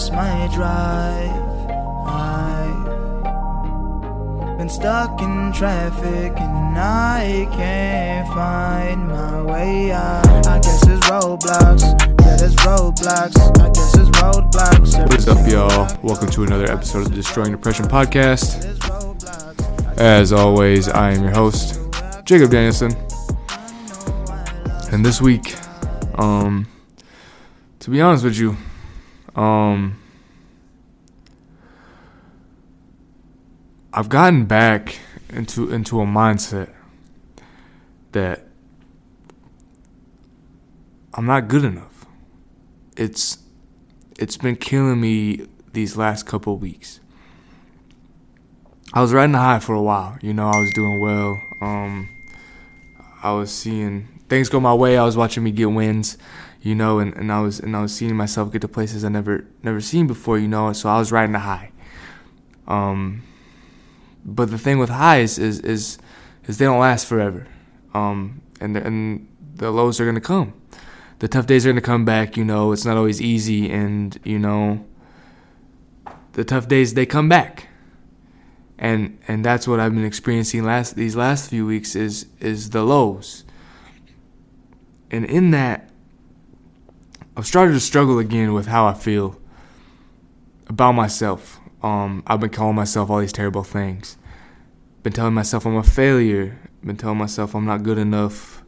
lost my drive. I've been stuck in traffic and I can't find my way out. I guess it's roadblocks. Yeah, there's roadblocks. I guess it's roadblocks. Every What is up, y'all? Welcome to another episode of the Destroying Depression podcast. As always, I am your host, Jacob Danielson. And this week, um, to be honest with you, um, I've gotten back into into a mindset that I'm not good enough. It's it's been killing me these last couple weeks. I was riding high for a while. You know, I was doing well. Um, I was seeing things go my way. I was watching me get wins, you know, and, and I was and I was seeing myself get to places I never never seen before, you know. So I was riding the high. Um, but the thing with highs is is is they don't last forever. Um, and the, and the lows are gonna come. The tough days are gonna come back. You know, it's not always easy, and you know, the tough days they come back and and that's what I've been experiencing last these last few weeks is is the lows. And in that I've started to struggle again with how I feel about myself. Um I've been calling myself all these terrible things. Been telling myself I'm a failure. Been telling myself I'm not good enough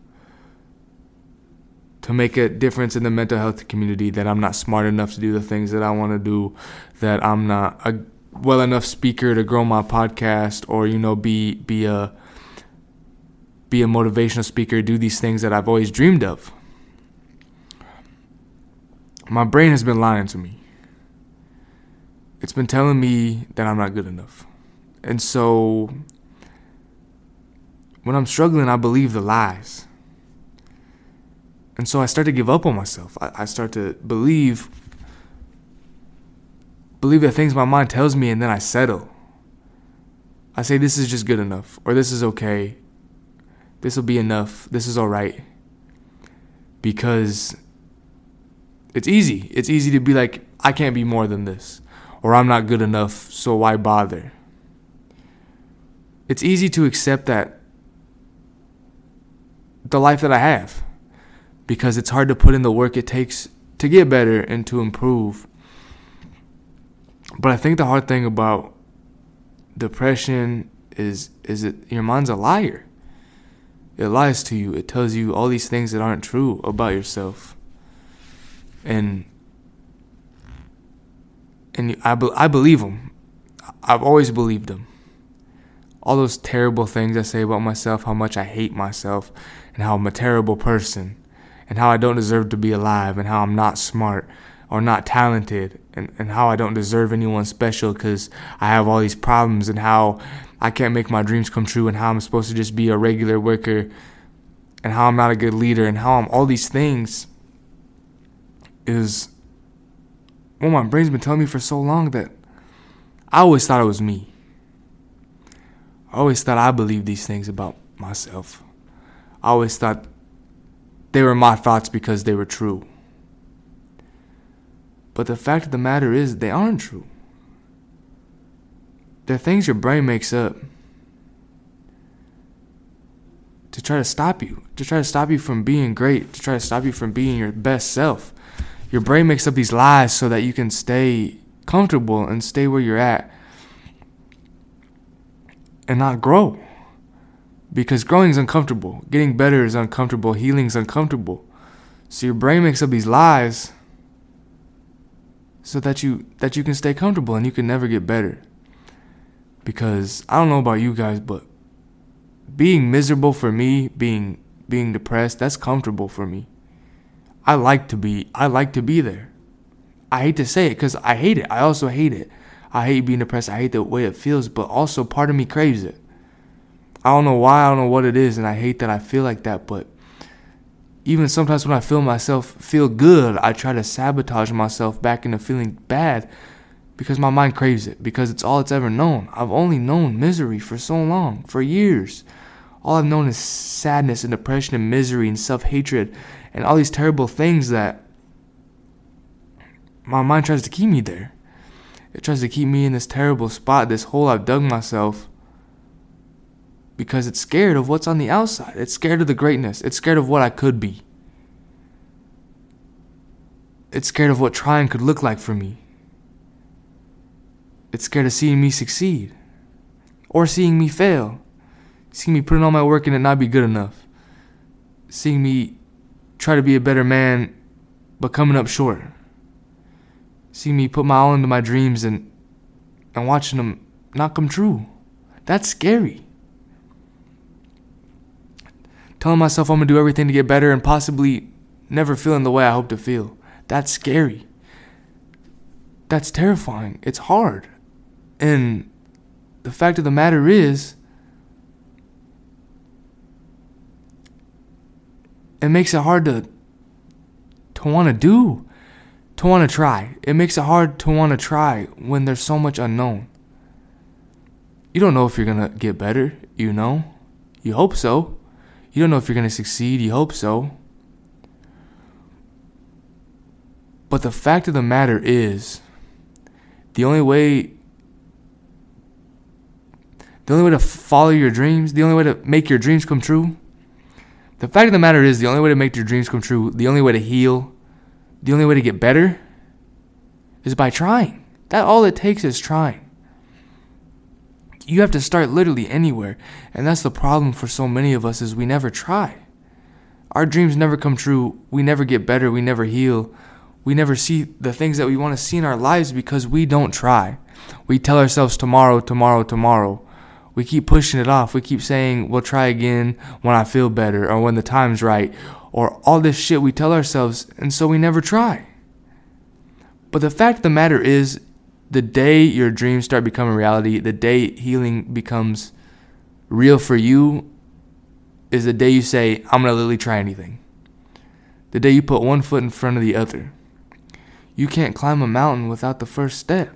to make a difference in the mental health community, that I'm not smart enough to do the things that I want to do, that I'm not a well enough speaker to grow my podcast or you know be be a be a motivational speaker do these things that I've always dreamed of my brain has been lying to me it's been telling me that I'm not good enough and so when I'm struggling I believe the lies and so I start to give up on myself I, I start to believe believe the things my mind tells me and then I settle. I say this is just good enough or this is okay. This will be enough. This is all right. Because it's easy. It's easy to be like I can't be more than this or I'm not good enough, so why bother? It's easy to accept that the life that I have because it's hard to put in the work it takes to get better and to improve. But I think the hard thing about depression is is it your mind's a liar. It lies to you. It tells you all these things that aren't true about yourself. And and I be, I believe them. I've always believed them. All those terrible things I say about myself, how much I hate myself, and how I'm a terrible person, and how I don't deserve to be alive, and how I'm not smart or not talented and, and how I don't deserve anyone special because I have all these problems and how I can't make my dreams come true and how I'm supposed to just be a regular worker and how I'm not a good leader and how I'm all these things is what my brain's been telling me for so long that I always thought it was me. I always thought I believed these things about myself. I always thought they were my thoughts because they were true. But the fact of the matter is, they aren't true. They're things your brain makes up to try to stop you, to try to stop you from being great, to try to stop you from being your best self. Your brain makes up these lies so that you can stay comfortable and stay where you're at and not grow. Because growing is uncomfortable, getting better is uncomfortable, healing is uncomfortable. So your brain makes up these lies so that you that you can stay comfortable and you can never get better. Because I don't know about you guys, but being miserable for me, being being depressed, that's comfortable for me. I like to be I like to be there. I hate to say it cuz I hate it. I also hate it. I hate being depressed. I hate the way it feels, but also part of me craves it. I don't know why, I don't know what it is, and I hate that I feel like that, but even sometimes when I feel myself feel good, I try to sabotage myself back into feeling bad because my mind craves it, because it's all it's ever known. I've only known misery for so long, for years. All I've known is sadness and depression and misery and self hatred and all these terrible things that my mind tries to keep me there. It tries to keep me in this terrible spot, this hole I've dug myself because it's scared of what's on the outside. It's scared of the greatness. It's scared of what I could be. It's scared of what trying could look like for me. It's scared of seeing me succeed or seeing me fail, seeing me put in all my work and it not be good enough, seeing me try to be a better man but coming up short, seeing me put my all into my dreams and and watching them not come true. That's scary telling myself I'm gonna do everything to get better and possibly never feeling the way I hope to feel. That's scary. That's terrifying. It's hard. And the fact of the matter is, it makes it hard to to want to do, to want to try. It makes it hard to want to try when there's so much unknown. You don't know if you're going to get better, you know? You hope so. You don't know if you're going to succeed. You hope so. But the fact of the matter is, the only way the only way to follow your dreams, the only way to make your dreams come true, the fact of the matter is, the only way to make your dreams come true, the only way to heal, the only way to get better is by trying. That all it takes is trying you have to start literally anywhere. And that's the problem for so many of us is we never try. Our dreams never come true. We never get better. We never heal. We never see the things that we want to see in our lives because we don't try. We tell ourselves tomorrow, tomorrow, tomorrow. We keep pushing it off. We keep saying we'll try again when I feel better or when the time's right or all this shit we tell ourselves and so we never try. But the fact of the matter is the day your dreams start becoming reality, the day healing becomes real for you, is the day you say, I'm to literally try anything. The day you put one foot in front of the other. You can't climb a mountain without the first step.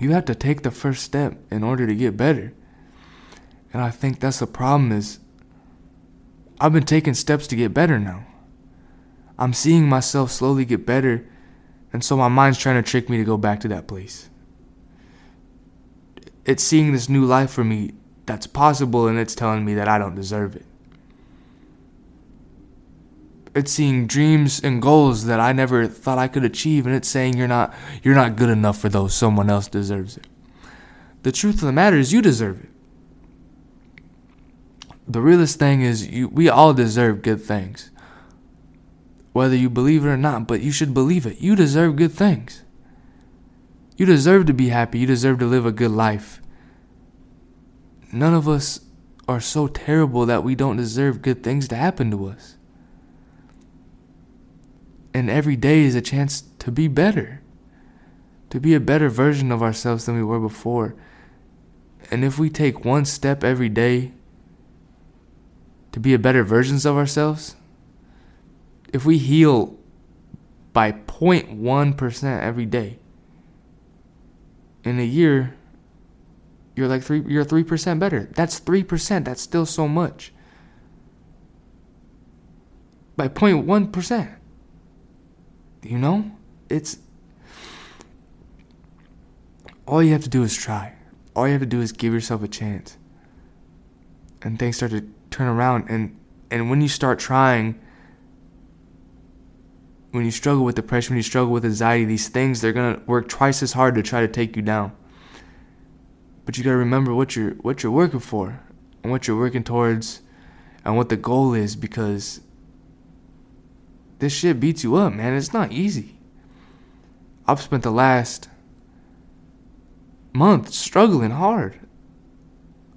You have to take the first step in order to get better. And I think that's the problem is I've been taking steps to get better now. I'm seeing myself slowly get better and so my mind's trying to trick me to go back to that place. It's seeing this new life for me that's possible and it's telling me that I don't deserve it. It's seeing dreams and goals that I never thought I could achieve and it's saying you're not you're not good enough for those someone else deserves it. The truth of the matter is you deserve it. The realest thing is you we all deserve good things whether you believe it or not, but you should believe it. You deserve good things. You deserve to be happy. You deserve to live a good life. None of us are so terrible that we don't deserve good things to happen to us. And every day is a chance to be better, to be a better version of ourselves than we were before. And if we take one step every day to be a better versions of ourselves, if we heal by 0.1% every day in a year you're like 3 you're 3% better. That's 3% that's still so much. By 0.1% you know? It's all you have to do is try. All you have to do is give yourself a chance. And things start to turn around. And and when you start trying when you struggle with depression, when you struggle with anxiety, these things they're gonna work twice as hard to try to take you down. But you gotta remember what you're what you're working for and what you're working towards and what the goal is because this shit beats you up, man. It's not easy. I've spent the last month struggling hard.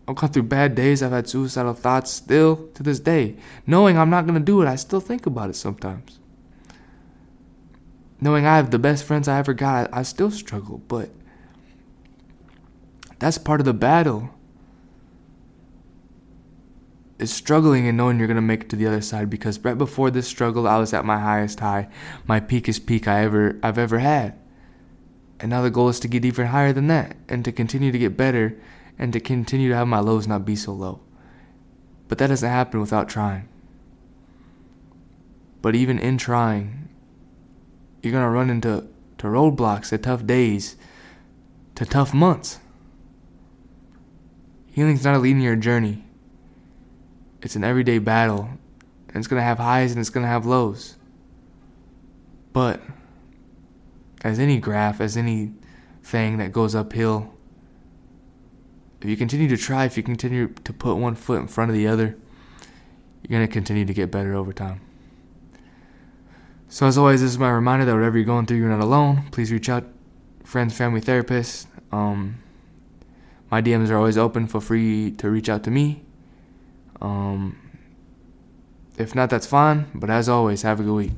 I've gone through bad days. I've had suicidal thoughts still to this day. Knowing I'm not going to do it, I still think about it sometimes knowing I have the best friends I ever got, I, I still struggle, but that's part of the battle. Is struggling and knowing you're gonna make it to the other side because right before this struggle I was at my highest high, my peakest peak I ever I've ever had. And now the goal is to get even higher than that and to continue to get better and to continue to have my lows not be so low. But that doesn't happen without trying. But even in trying, you're gonna run into to roadblocks, to tough days, to tough months. Healing's not a linear journey. It's an everyday battle, and it's gonna have highs and it's gonna have lows. But as any graph, as any thing that goes uphill, if you continue to try, if you continue to put one foot in front of the other, you're going to continue to get better over time. So, as always, this is my reminder that whatever you're going through, you're not alone. Please reach out, friends, family, therapists. Um, my DMs are always open. Feel free to reach out to me. Um, if not, that's fine. But as always, have a good week.